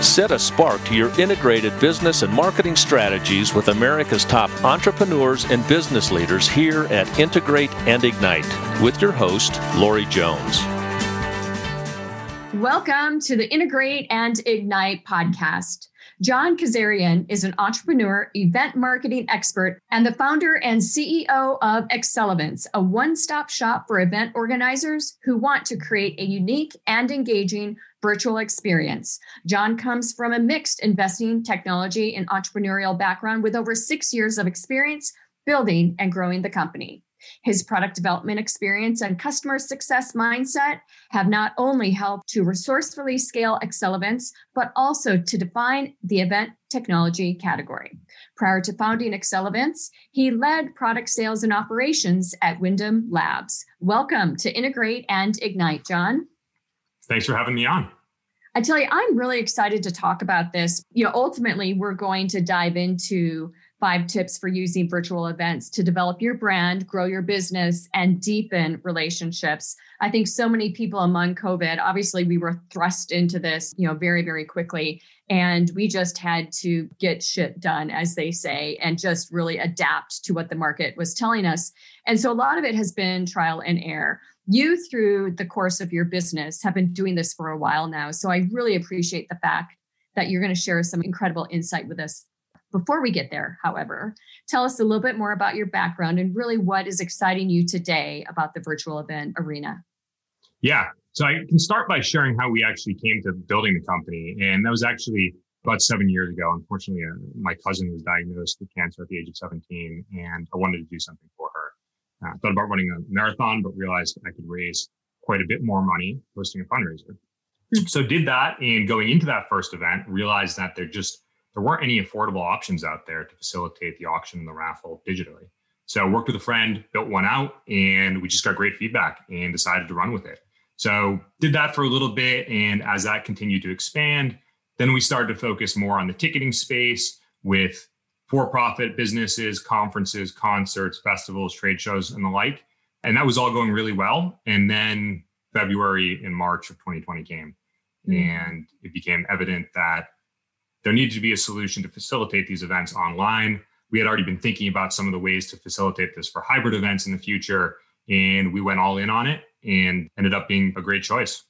Set a spark to your integrated business and marketing strategies with America's top entrepreneurs and business leaders here at Integrate and Ignite with your host, Lori Jones. Welcome to the Integrate and Ignite podcast. Jon Kazarian is an entrepreneur, event marketing expert, and the founder and CEO of Accelevents, a one stop shop for event organizers who want to create a unique and engaging virtual experience. Jon comes from a mixed investing, technology, and entrepreneurial background with over six years of experience building and growing the company. His product development experience and customer success mindset have not only helped to resourcefully scale Accelevents, but also to define the event technology category. Prior to founding Accelevents, he led product sales and operations at Windham Labs. Welcome to Integrate and Ignite, Jon. Thanks for having me on. I tell you, I'm really excited to talk about this. You know, ultimately, we're going to dive into five tips for using virtual events to develop your brand, grow your business, and deepen relationships. I think so many people among COVID, obviously, we were thrust into this, you know, very, very quickly. And we just had to get shit done, as they say, and just really adapt to what the market was telling us. And so a lot of it has been trial and error. You, through the course of your business, have been doing this for a while now. So I really appreciate the fact that you're going to share some incredible insight with us before we get there, however, tell us a little bit more about your background and really what is exciting you today about the virtual event arena. Yeah. So I can start by sharing how we actually came to building the company. And that was actually about seven years ago. Unfortunately, uh, my cousin was diagnosed with cancer at the age of 17, and I wanted to do something for her. I uh, thought about running a marathon, but realized I could raise quite a bit more money hosting a fundraiser. Mm-hmm. So did that. And going into that first event, realized that there just there weren't any affordable options out there to facilitate the auction and the raffle digitally. So I worked with a friend, built one out, and we just got great feedback and decided to run with it. So did that for a little bit. And as that continued to expand, then we started to focus more on the ticketing space with for-profit businesses, conferences, concerts, festivals, trade shows, and the like. And that was all going really well. And then February and March of 2020 came. Mm. And it became evident that there needed to be a solution to facilitate these events online. We had already been thinking about some of the ways to facilitate this for hybrid events in the future, and we went all in on it and ended up being a great choice.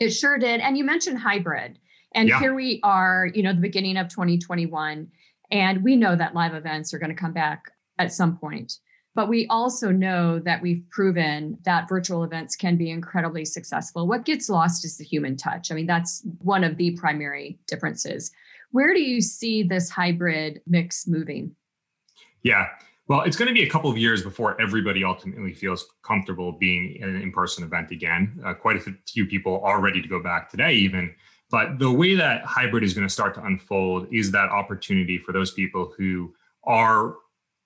It sure did. And you mentioned hybrid. And yeah. here we are, you know, the beginning of 2021. And we know that live events are going to come back at some point. But we also know that we've proven that virtual events can be incredibly successful. What gets lost is the human touch. I mean, that's one of the primary differences. Where do you see this hybrid mix moving? Yeah. Well, it's going to be a couple of years before everybody ultimately feels comfortable being in an in person event again. Uh, quite a few people are ready to go back today, even. But the way that hybrid is going to start to unfold is that opportunity for those people who are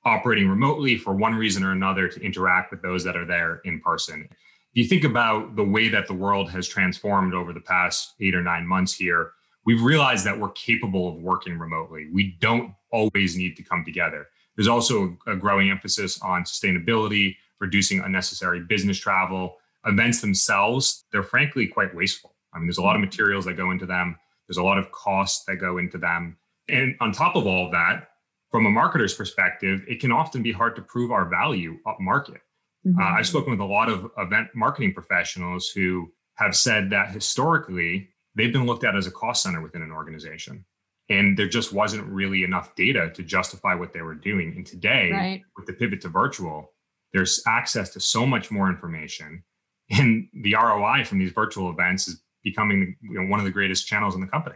operating remotely for one reason or another to interact with those that are there in person. If you think about the way that the world has transformed over the past eight or nine months here, we've realized that we're capable of working remotely. We don't always need to come together. There's also a growing emphasis on sustainability, reducing unnecessary business travel. Events themselves, they're frankly quite wasteful. I mean, there's a lot of materials that go into them, there's a lot of costs that go into them. And on top of all of that, from a marketer's perspective, it can often be hard to prove our value up market. Mm-hmm. Uh, I've spoken with a lot of event marketing professionals who have said that historically, they've been looked at as a cost center within an organization. And there just wasn't really enough data to justify what they were doing. And today, right. with the pivot to virtual, there's access to so much more information. And the ROI from these virtual events is becoming you know, one of the greatest channels in the company.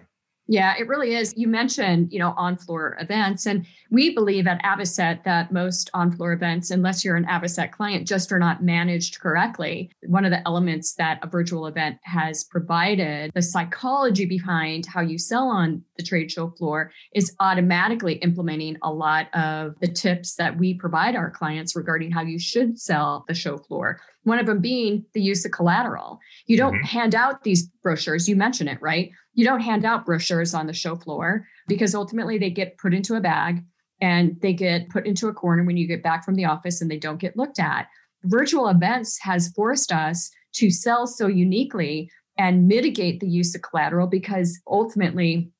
Yeah, it really is. You mentioned, you know, on-floor events, and we believe at Avocet that most on-floor events, unless you're an Avocet client, just are not managed correctly. One of the elements that a virtual event has provided, the psychology behind how you sell on the trade show floor, is automatically implementing a lot of the tips that we provide our clients regarding how you should sell the show floor. One of them being the use of collateral. You don't mm-hmm. hand out these brochures. You mention it, right? You don't hand out brochures on the show floor because ultimately they get put into a bag and they get put into a corner when you get back from the office and they don't get looked at. Virtual events has forced us to sell so uniquely and mitigate the use of collateral because ultimately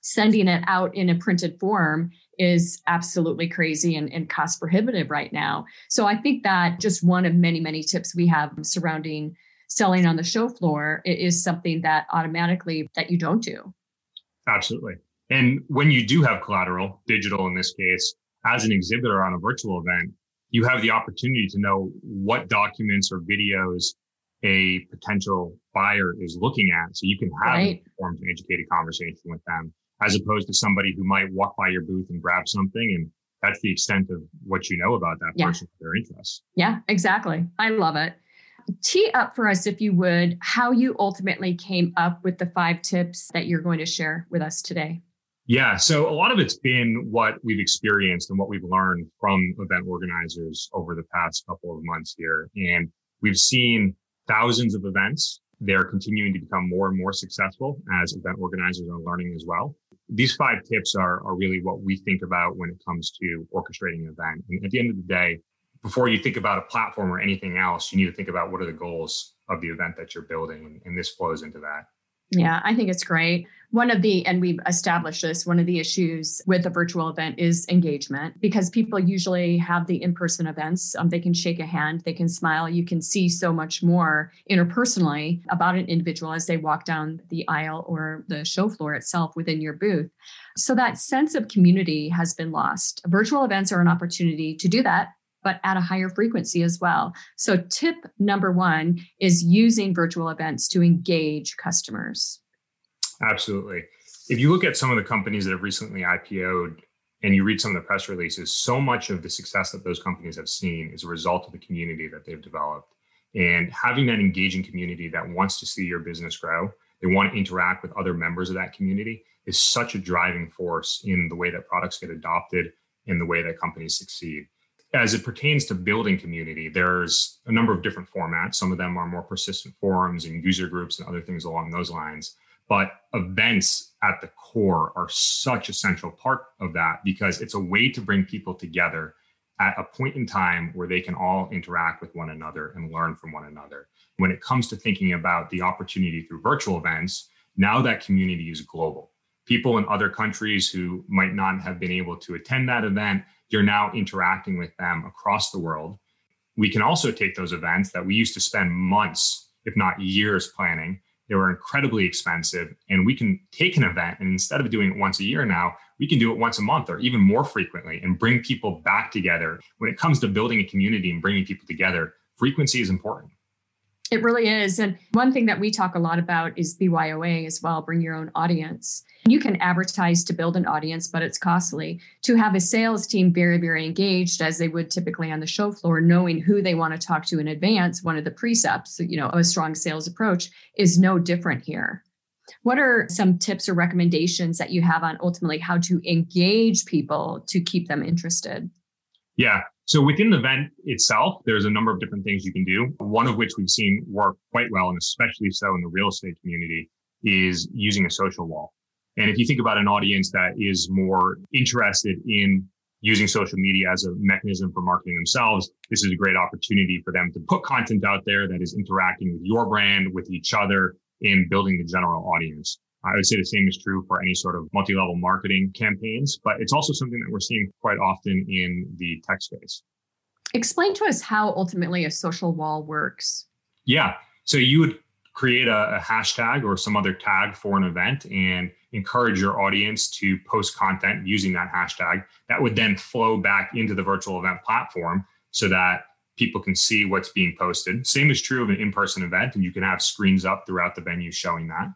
sending it out in a printed form is absolutely crazy and, and cost prohibitive right now. So I think that just one of many, many tips we have surrounding selling on the show floor is something that automatically that you don't do. Absolutely. And when you do have collateral, digital in this case, as an exhibitor on a virtual event, you have the opportunity to know what documents or videos a potential buyer is looking at. So you can have right. an informed and educated conversation with them as opposed to somebody who might walk by your booth and grab something and that's the extent of what you know about that yeah. person their interests yeah exactly i love it tee up for us if you would how you ultimately came up with the five tips that you're going to share with us today. Yeah so a lot of it's been what we've experienced and what we've learned from event organizers over the past couple of months here. And we've seen thousands of events. They're continuing to become more and more successful as event organizers are learning as well. These five tips are, are really what we think about when it comes to orchestrating an event. And at the end of the day, before you think about a platform or anything else, you need to think about what are the goals of the event that you're building. And this flows into that. Yeah, I think it's great. One of the, and we've established this, one of the issues with a virtual event is engagement because people usually have the in person events. Um, they can shake a hand, they can smile. You can see so much more interpersonally about an individual as they walk down the aisle or the show floor itself within your booth. So that sense of community has been lost. Virtual events are an opportunity to do that but at a higher frequency as well. So, tip number one is using virtual events to engage customers. Absolutely. If you look at some of the companies that have recently IPO'd and you read some of the press releases, so much of the success that those companies have seen is a result of the community that they've developed. And having that engaging community that wants to see your business grow, they want to interact with other members of that community is such a driving force in the way that products get adopted in the way that companies succeed as it pertains to building community, there's a number of different formats. Some of them are more persistent forums and user groups and other things along those lines. But events at the core are such a central part of that because it's a way to bring people together at a point in time where they can all interact with one another and learn from one another. When it comes to thinking about the opportunity through virtual events, now that community is global. People in other countries who might not have been able to attend that event you're now interacting with them across the world. We can also take those events that we used to spend months, if not years, planning. They were incredibly expensive. And we can take an event and instead of doing it once a year now, we can do it once a month or even more frequently and bring people back together. When it comes to building a community and bringing people together, frequency is important. It really is. And one thing that we talk a lot about is BYOA as well bring your own audience. You can advertise to build an audience, but it's costly. To have a sales team very, very engaged, as they would typically on the show floor, knowing who they want to talk to in advance, one of the precepts, you know, of a strong sales approach is no different here. What are some tips or recommendations that you have on ultimately how to engage people to keep them interested? Yeah. So within the event itself, there's a number of different things you can do. One of which we've seen work quite well, and especially so in the real estate community, is using a social wall. And if you think about an audience that is more interested in using social media as a mechanism for marketing themselves, this is a great opportunity for them to put content out there that is interacting with your brand, with each other, and building the general audience. I would say the same is true for any sort of multi level marketing campaigns, but it's also something that we're seeing quite often in the tech space. Explain to us how ultimately a social wall works. Yeah. So you would create a, a, hashtag or some other tag for an event and encourage your audience to post content using that hashtag. That would then flow back into the virtual event platform so that people can see what's being posted. Same is true of an in person event, and you can have screens up throughout the venue showing that.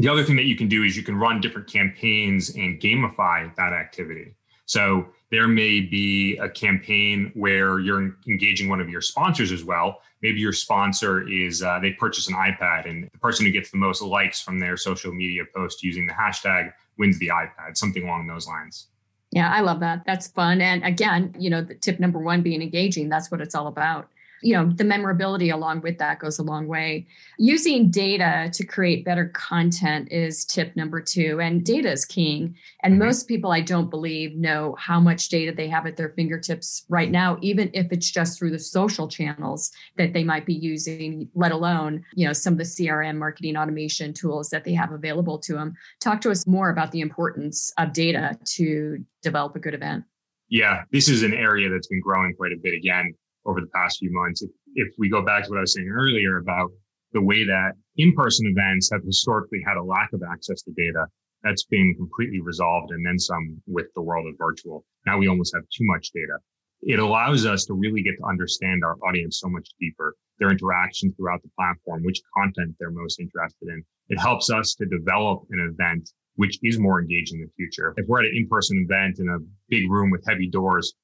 The other thing that you can do is you can run different campaigns and gamify that activity. So there may be a campaign where you're engaging one of your sponsors as well. Maybe your sponsor is uh, they purchase an iPad, and the person who gets the most likes from their social media post using the hashtag wins the iPad, something along those lines. Yeah, I love that. That's fun. And again, you know, the tip number one being engaging, that's what it's all about. You know, the memorability along with that goes a long way. Using data to create better content is tip number two. And data is king. And mm-hmm. most people, I don't believe, know how much data they have at their fingertips right now, even if it's just through the social channels that they might be using, let alone, you know, some of the CRM marketing automation tools that they have available to them. Talk to us more about the importance of data to develop a good event. Yeah, this is an area that's been growing quite a bit again over the past few months. If, if we go back to what I was saying earlier about the way that in-person events have historically had a lack of access to data, that's been completely resolved and then some with the world of virtual. Now we almost have too much data. It allows us to really get to understand our audience so much deeper, their interaction throughout the platform, which content they're most interested in. It helps us to develop an event which is more engaging in the future. If we're at an in-person event in a big room with heavy doors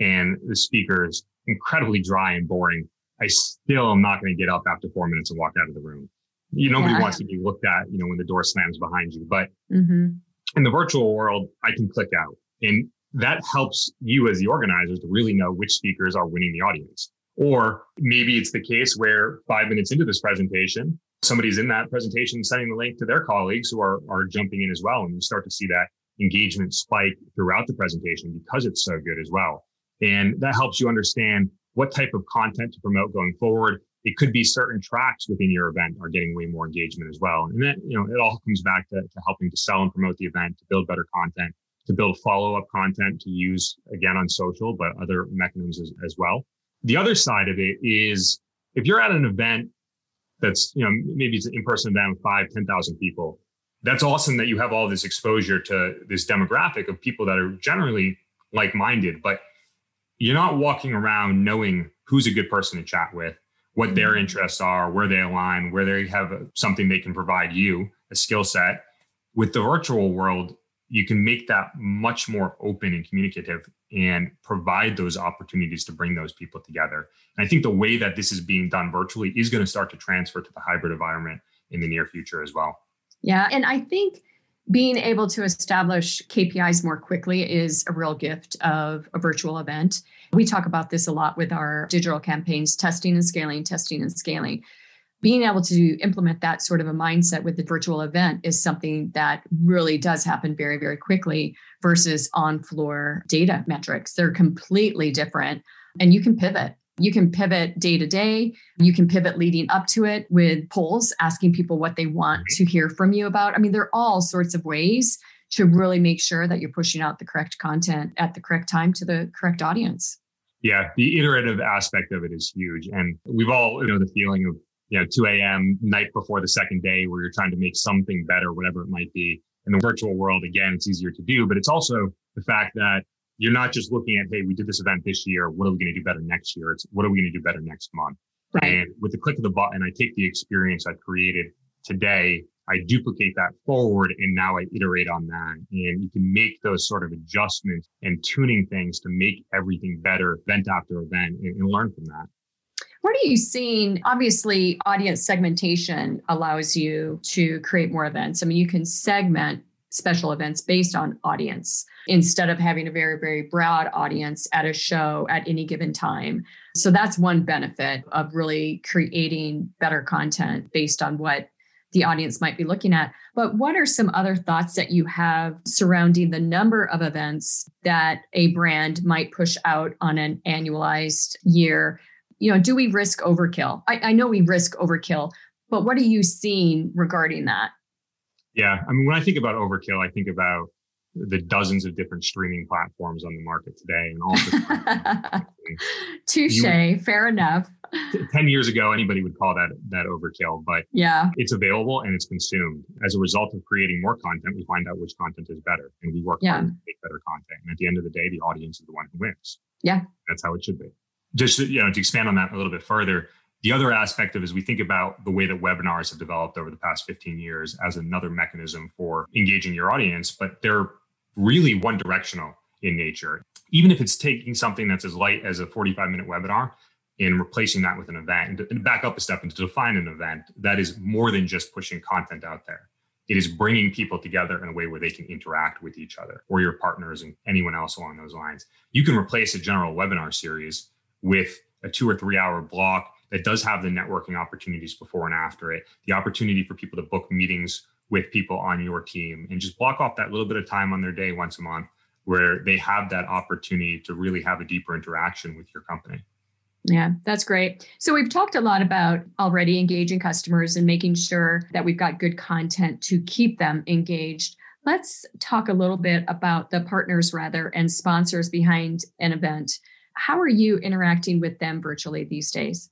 and the speaker is incredibly dry and boring, I still am not going to get up after four minutes and walk out of the room. You nobody yeah. wants to be looked at, you know, when the door slams behind you. But mm-hmm. in the virtual world, I can click out, and that helps you as the organizers to really know which speakers are winning the audience. Or maybe it's the case where five minutes into this presentation, somebody's in that presentation sending the link to their colleagues who are, are jumping in as well. And you start to see that engagement spike throughout the presentation because it's so good as well. And that helps you understand what type of content to promote going forward. It could be certain tracks within your event are getting way more engagement as well. And then, you know, it all comes back to, to helping to sell and promote the event, to build better content, to build follow up content to use again on social, but other mechanisms as, as well. The other side of it is if you're at an event that's, you know, maybe it's an in-person event with five, 10,000 people. That's awesome that you have all this exposure to this demographic of people that are generally like-minded, but you're not walking around knowing who's a good person to chat with, what their mm-hmm. interests are, where they align, where they have something they can provide you, a skill set. With the virtual world, you can make that much more open and communicative and provide those opportunities to bring those people together. And I think the way that this is being done virtually is going to start to transfer to the hybrid environment in the near future as well. Yeah. And I think being able to establish KPIs more quickly is a real gift of a virtual event. We talk about this a lot with our digital campaigns testing and scaling, testing and scaling being able to implement that sort of a mindset with the virtual event is something that really does happen very, very quickly versus on floor data metrics. They're completely different and you can pivot. You can pivot day to day. You can pivot leading up to it with polls, asking people what they want to hear from you about. I mean, there are all sorts of ways to really make sure that you're pushing out the correct content at the correct time to the correct audience. Yeah, the iterative aspect of it is huge. And we've all, you know, the feeling of you know, 2 a.m. night before the second day where you're trying to make something better, whatever it might be. In the virtual world, again, it's easier to do, but it's also the fact that you're not just looking at, hey, we did this event this year. What are we going to do better next year? It's what are we going to do better next month? Right. And with the click of the button, I take the experience I've created today, I duplicate that forward, and now I iterate on that. And you can make those sort of adjustments and tuning things to make everything better event after event and, and learn from that. What are you seeing? Obviously, audience segmentation allows you to create more events. I mean, you can segment special events based on audience instead of having a very, very broad audience at a show at any given time. So that's one benefit of really creating better content based on what the audience might be looking at. But what are some other thoughts that you have surrounding the number of events that a brand might push out on an annualized year you know, do we risk overkill? I, I know we risk overkill, but what are you seeing regarding that? Yeah, I mean, when I think about overkill, I think about the dozens of different streaming platforms on the market today and all the touche fair enough. 10 years ago anybody would call that that overkill but yeah. it's available and it's consumed. As a result of creating more content we find out which content is better and we work yeah. hard to make better content. And at the end of the day the audience is the one who wins. Yeah. That's how it should be. Just you know to expand on that a little bit further the other aspect of is we think about the way that webinars have developed over the past 15 years as another mechanism for engaging your audience but they're really one directional in nature. Even if it's taking something that's as light as a 45 minute webinar and replacing that with an event and back up a step and to define an event that is more than just pushing content out there. It is bringing people together in a way where they can interact with each other or your partners and anyone else along those lines. You can replace a general webinar series with a two or three hour block that does have the networking opportunities before and after it, the opportunity for people to book meetings with people on your team and just block off that little bit of time on their day once a month where they have that opportunity to really have a deeper interaction with your company. Yeah, that's great. So we've talked a lot about already engaging customers and making sure that we've got good content to keep them engaged. Let's talk a little bit about the partners rather and sponsors behind an event. How are you interacting with them virtually these days?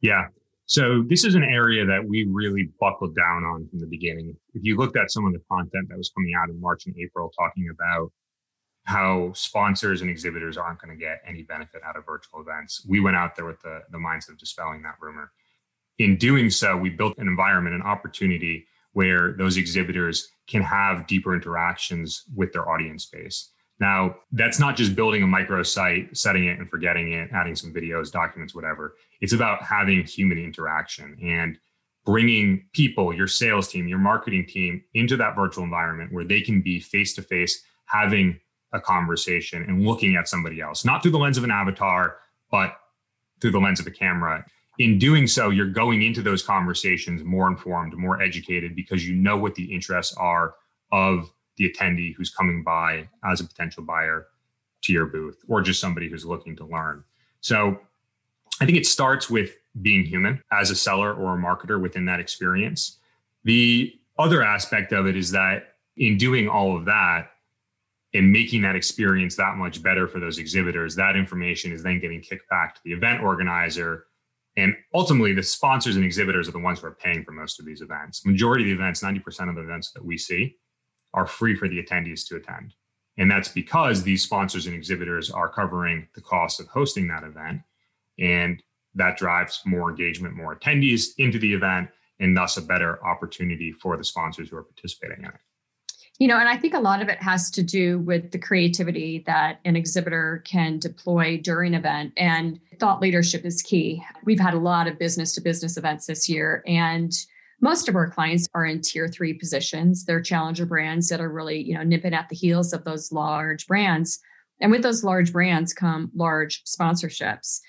Yeah. So this is an area that we really buckled down on from the beginning. If you looked at some of the content that was coming out in March and April talking about how sponsors and exhibitors aren't going to get any benefit out of virtual events, we went out there with the, the mindset of dispelling that rumor. In doing so, we built an environment, an opportunity where those exhibitors can have deeper interactions with their audience base. Now, that's not just building a microsite, setting it and forgetting it, adding some videos, documents, whatever. It's about having human interaction and bringing people, your sales team, your marketing team into that virtual environment where they can be face to face, having a conversation and looking at somebody else, not through the lens of an avatar, but through the lens of a camera in doing so, you're going into those conversations more informed, more educated because you know what the interests are of the attendee who's coming by as a potential buyer to your booth or just somebody who's looking to learn. So I think it starts with being human as a seller or a marketer within that experience. The other aspect of it is that in doing all of that and making that experience that much better for those exhibitors, that information is then getting kicked back to the event organizer and ultimately, the sponsors and exhibitors are the ones who are paying for most of these events. Majority of the events, 90% of the events that we see, are free for the attendees to attend. And that's because these sponsors and exhibitors are covering the cost of hosting that event. And that drives more engagement, more attendees into the event, and thus a better opportunity for the sponsors who are participating in it. You know, and I think a lot of it has to do with the creativity that an exhibitor can deploy during event and thought leadership is key. We've had a lot of business to business events this year and most of our clients are in tier 3 positions. They're challenger brands that are really, you know, nipping at the heels of those large brands. And with those large brands come large sponsorships.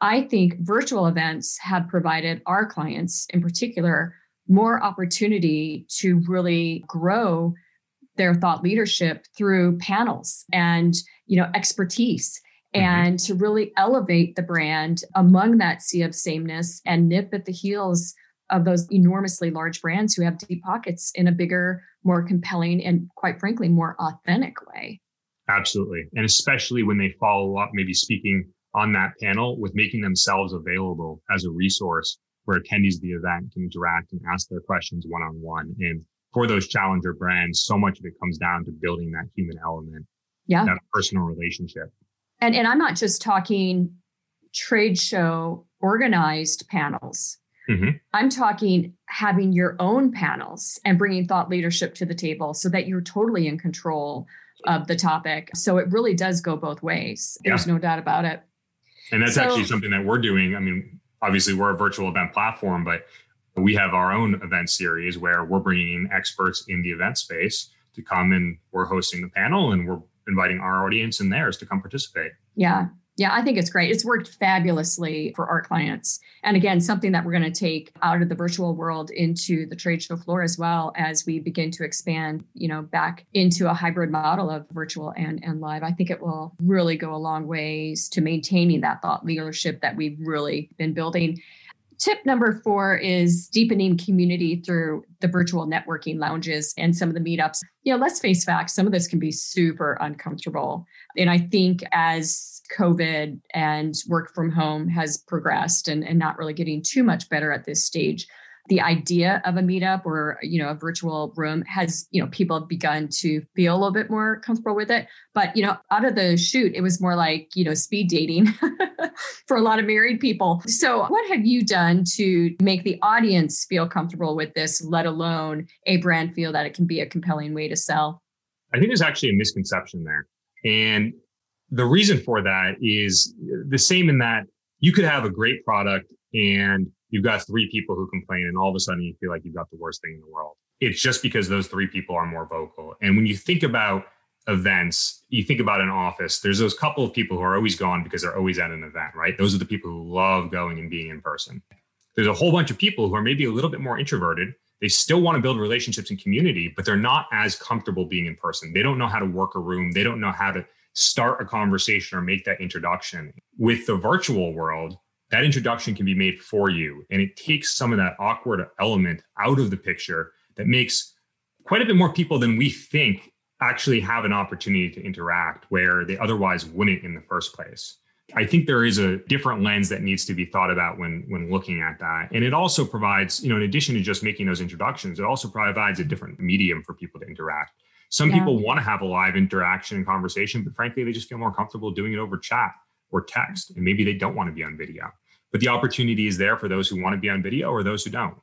I think virtual events have provided our clients in particular more opportunity to really grow their thought leadership through panels and you know expertise mm-hmm. and to really elevate the brand among that sea of sameness and nip at the heels of those enormously large brands who have deep pockets in a bigger more compelling and quite frankly more authentic way absolutely and especially when they follow up maybe speaking on that panel with making themselves available as a resource where attendees of the event can interact and ask their questions one-on-one and for those challenger brands, so much of it comes down to building that human element, yeah, that personal relationship. And and I'm not just talking trade show organized panels. Mm-hmm. I'm talking having your own panels and bringing thought leadership to the table so that you're totally in control of the topic. So it really does go both ways. There's yeah. no doubt about it. And that's so, actually something that we're doing. I mean, obviously, we're a virtual event platform, but we have our own event series where we're bringing in experts in the event space to come and we're hosting the panel and we're inviting our audience and theirs to come participate. Yeah. Yeah, I think it's great. It's worked fabulously for our clients. And again, something that we're going to take out of the virtual world into the trade show floor as well as we begin to expand, you know, back into a hybrid model of virtual and, and live. I think it will really go a long ways to maintaining that thought leadership that we've really been building. Tip number four is deepening community through the virtual networking lounges and some of the meetups. You know, let's face facts, some of this can be super uncomfortable. And I think as COVID and work from home has progressed and, and not really getting too much better at this stage, the idea of a meetup or you know a virtual room has you know people have begun to feel a little bit more comfortable with it. But you know out of the chute it was more like you know speed dating for a lot of married people. So what have you done to make the audience feel comfortable with this let alone a brand feel that it can be a compelling way to sell? I think there's actually a misconception there. And the reason for that is the same in that you could have a great product and you've got three people who complain and all of a sudden you feel like you've got the worst thing in the world. It's just because those three people are more vocal. And when you think about events, you think about an office, there's those couple of people who are always gone because they're always at an event, right? Those are the people who love going and being in person. There's a whole bunch of people who are maybe a little bit more introverted. They still want to build relationships and community, but they're not as comfortable being in person. They don't know how to work a room. They don't know how to start a conversation or make that introduction. With the virtual world, that introduction can be made for you. And it takes some of that awkward element out of the picture that makes quite a bit more people than we think actually have an opportunity to interact where they otherwise wouldn't in the first place. I think there is a different lens that needs to be thought about when when looking at that. And it also provides, you know, in addition to just making those introductions, it also provides a different medium for people to interact. Some yeah. people want to have a live interaction and conversation, but frankly, they just feel more comfortable doing it over chat or text. And maybe they don't want to be on video. But the opportunity is there for those who want to be on video or those who don't.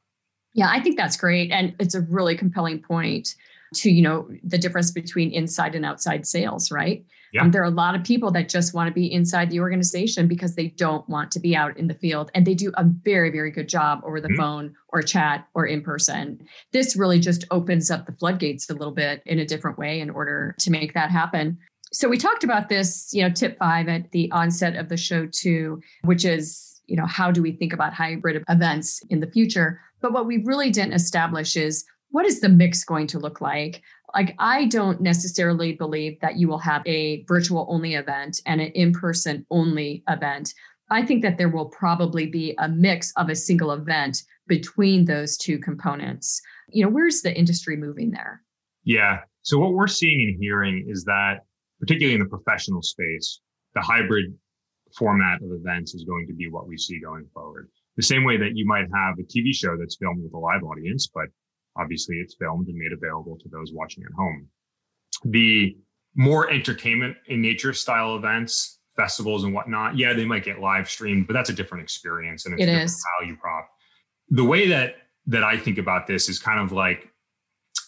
Yeah, I think that's great. And it's a really compelling point to, you know, the difference between inside and outside sales, right? Yeah. Um, there are a lot of people that just want to be inside the organization because they don't want to be out in the field. And they do a very, very good job over the mm-hmm. phone or chat or in person. This really just opens up the floodgates a little bit in a different way in order to make that happen. So we talked about this, you know, tip five at the onset of the show too, which is, you know, how do we think about hybrid events in the future? But what we really didn't establish is what is the mix going to look like? Like, I don't necessarily believe that you will have a virtual only event and an in person only event. I think that there will probably be a mix of a single event between those two components. You know, where's the industry moving there? Yeah. So, what we're seeing and hearing is that, particularly in the professional space, the hybrid format of events is going to be what we see going forward. The same way that you might have a TV show that's filmed with a live audience, but Obviously, it's filmed and made available to those watching at home. The more entertainment in nature style events, festivals and whatnot, yeah, they might get live streamed, but that's a different experience and it's it a different value prop. The way that that I think about this is kind of like,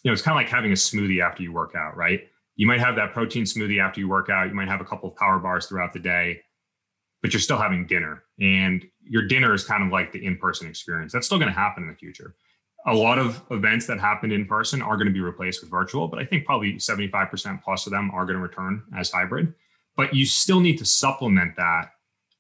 you know, it's kind of like having a smoothie after you work out, right? You might have that protein smoothie after you work out. You might have a couple of power bars throughout the day, but you're still having dinner. And your dinner is kind of like the in person experience. That's still going to happen in the future a lot of events that happened in person are going to be replaced with virtual, but I think probably 75% plus of them are going to return as hybrid. But you still need to supplement that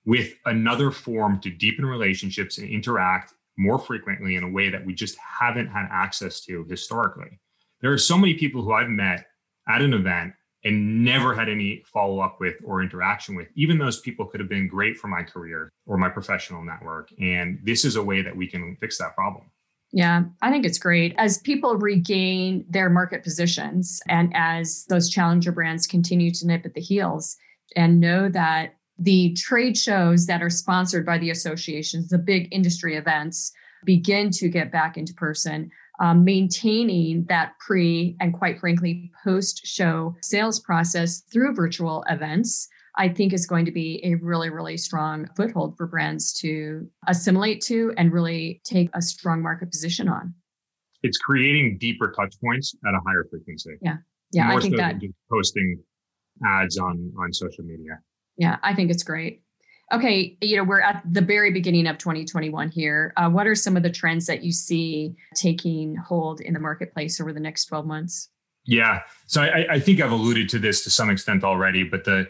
with another form to deepen relationships and interact more frequently in a way that we just haven't had access to historically. There are so many people who I've met at an event and never had any follow up with or interaction with. Even those people could have been great for my career or my professional network. And this is a way that we can fix that problem. Yeah, I think it's great. As people regain their market positions and as those challenger brands continue to nip at the heels and know that the trade shows that are sponsored by the associations, the big industry events, begin to get back into person, um, maintaining that pre and quite frankly post show sales process through virtual events I think is going to be a really, really strong foothold for brands to assimilate to and really take a strong market position on. It's creating deeper touch points at a higher frequency. Yeah. Yeah. More I think so that just posting ads on on social media. Yeah, I think it's great. Okay, you know, we're at the very beginning of 2021 here. Uh, what are some of the trends that you see taking hold in the marketplace over the next 12 months? Yeah. So I, I think I've alluded to this to some extent already, but the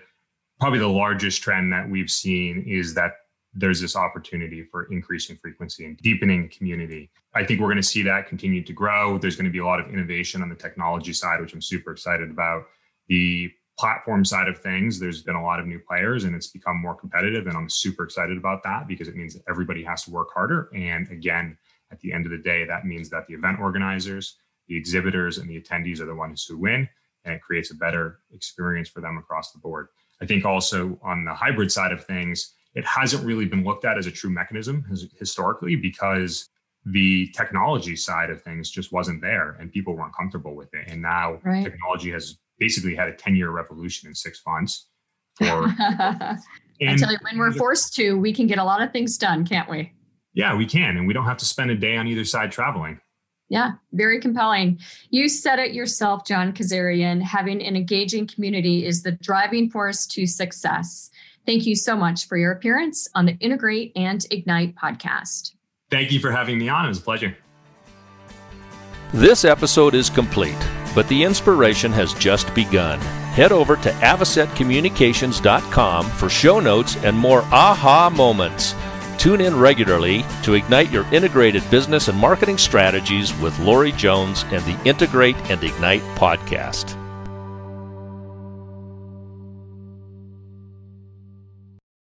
probably the largest trend that we've seen is that there's this opportunity for increasing frequency and deepening community. I think we're going to see that continue to grow. There's going to be a lot of innovation on the technology side, which I'm super excited about. The platform side of things, there's been a lot of new players and it's become more competitive. And I'm super excited about that because it means that everybody has to work harder. And again, at the end of the day, that means that the event organizers, the exhibitors, and the attendees are the ones who win. And it creates a better experience for them across the board. I think also on the hybrid side of things, it hasn't really been looked at as a true mechanism historically because the technology side of things just wasn't there and people weren't comfortable with it. And now right. technology has basically had a 10 year revolution in six months. For, I tell you, when we're forced to, we can get a lot of things done, can't we? Yeah, we can. And we don't have to spend a day on either side traveling. Yeah, very compelling. You said it yourself, Jon Kazarian. Having an engaging community is the driving force to success. Thank you so much for your appearance on the Integrate and Ignite podcast. Thank you for having me on. It was a pleasure. This episode is complete, but the inspiration has just begun. head over to avocetcommunications.com for show notes and more aha moments. Tune in regularly to ignite your integrated business and marketing strategies with Lori Jones and the Integrate and Ignite podcast.